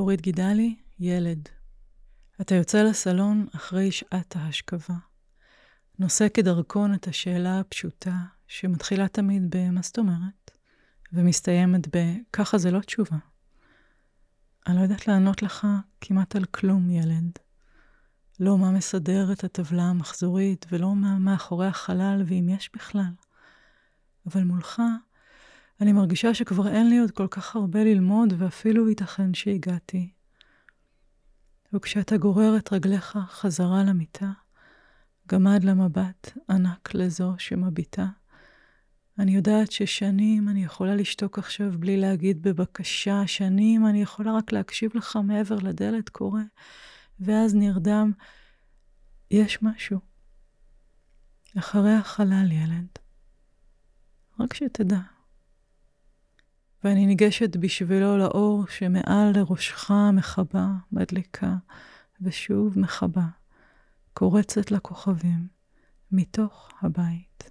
אורית גידלי, ילד. אתה יוצא לסלון אחרי שעת ההשכבה. נושא כדרכון את השאלה הפשוטה, שמתחילה תמיד ב"מה זאת אומרת?" ומסתיימת ב"ככה זה לא תשובה". אני לא יודעת לענות לך כמעט על כלום, ילד. לא מה מסדר את הטבלה המחזורית, ולא מה מאחורי החלל, ואם יש בכלל. אבל מולך, אני מרגישה שכבר אין לי עוד כל כך הרבה ללמוד, ואפילו ייתכן שהגעתי. וכשאתה גורר את רגליך חזרה למיטה, גמד למבט ענק לזו שמביטה, אני יודעת ששנים אני יכולה לשתוק עכשיו בלי להגיד בבקשה, שנים אני יכולה רק להקשיב לך מעבר לדלת קורא, ואז נרדם, יש משהו. אחרי החלל, ילד. רק שתדע. ואני ניגשת בשבילו לאור שמעל לראשך מכבה, מדליקה, ושוב מכבה, קורצת לכוכבים, מתוך הבית.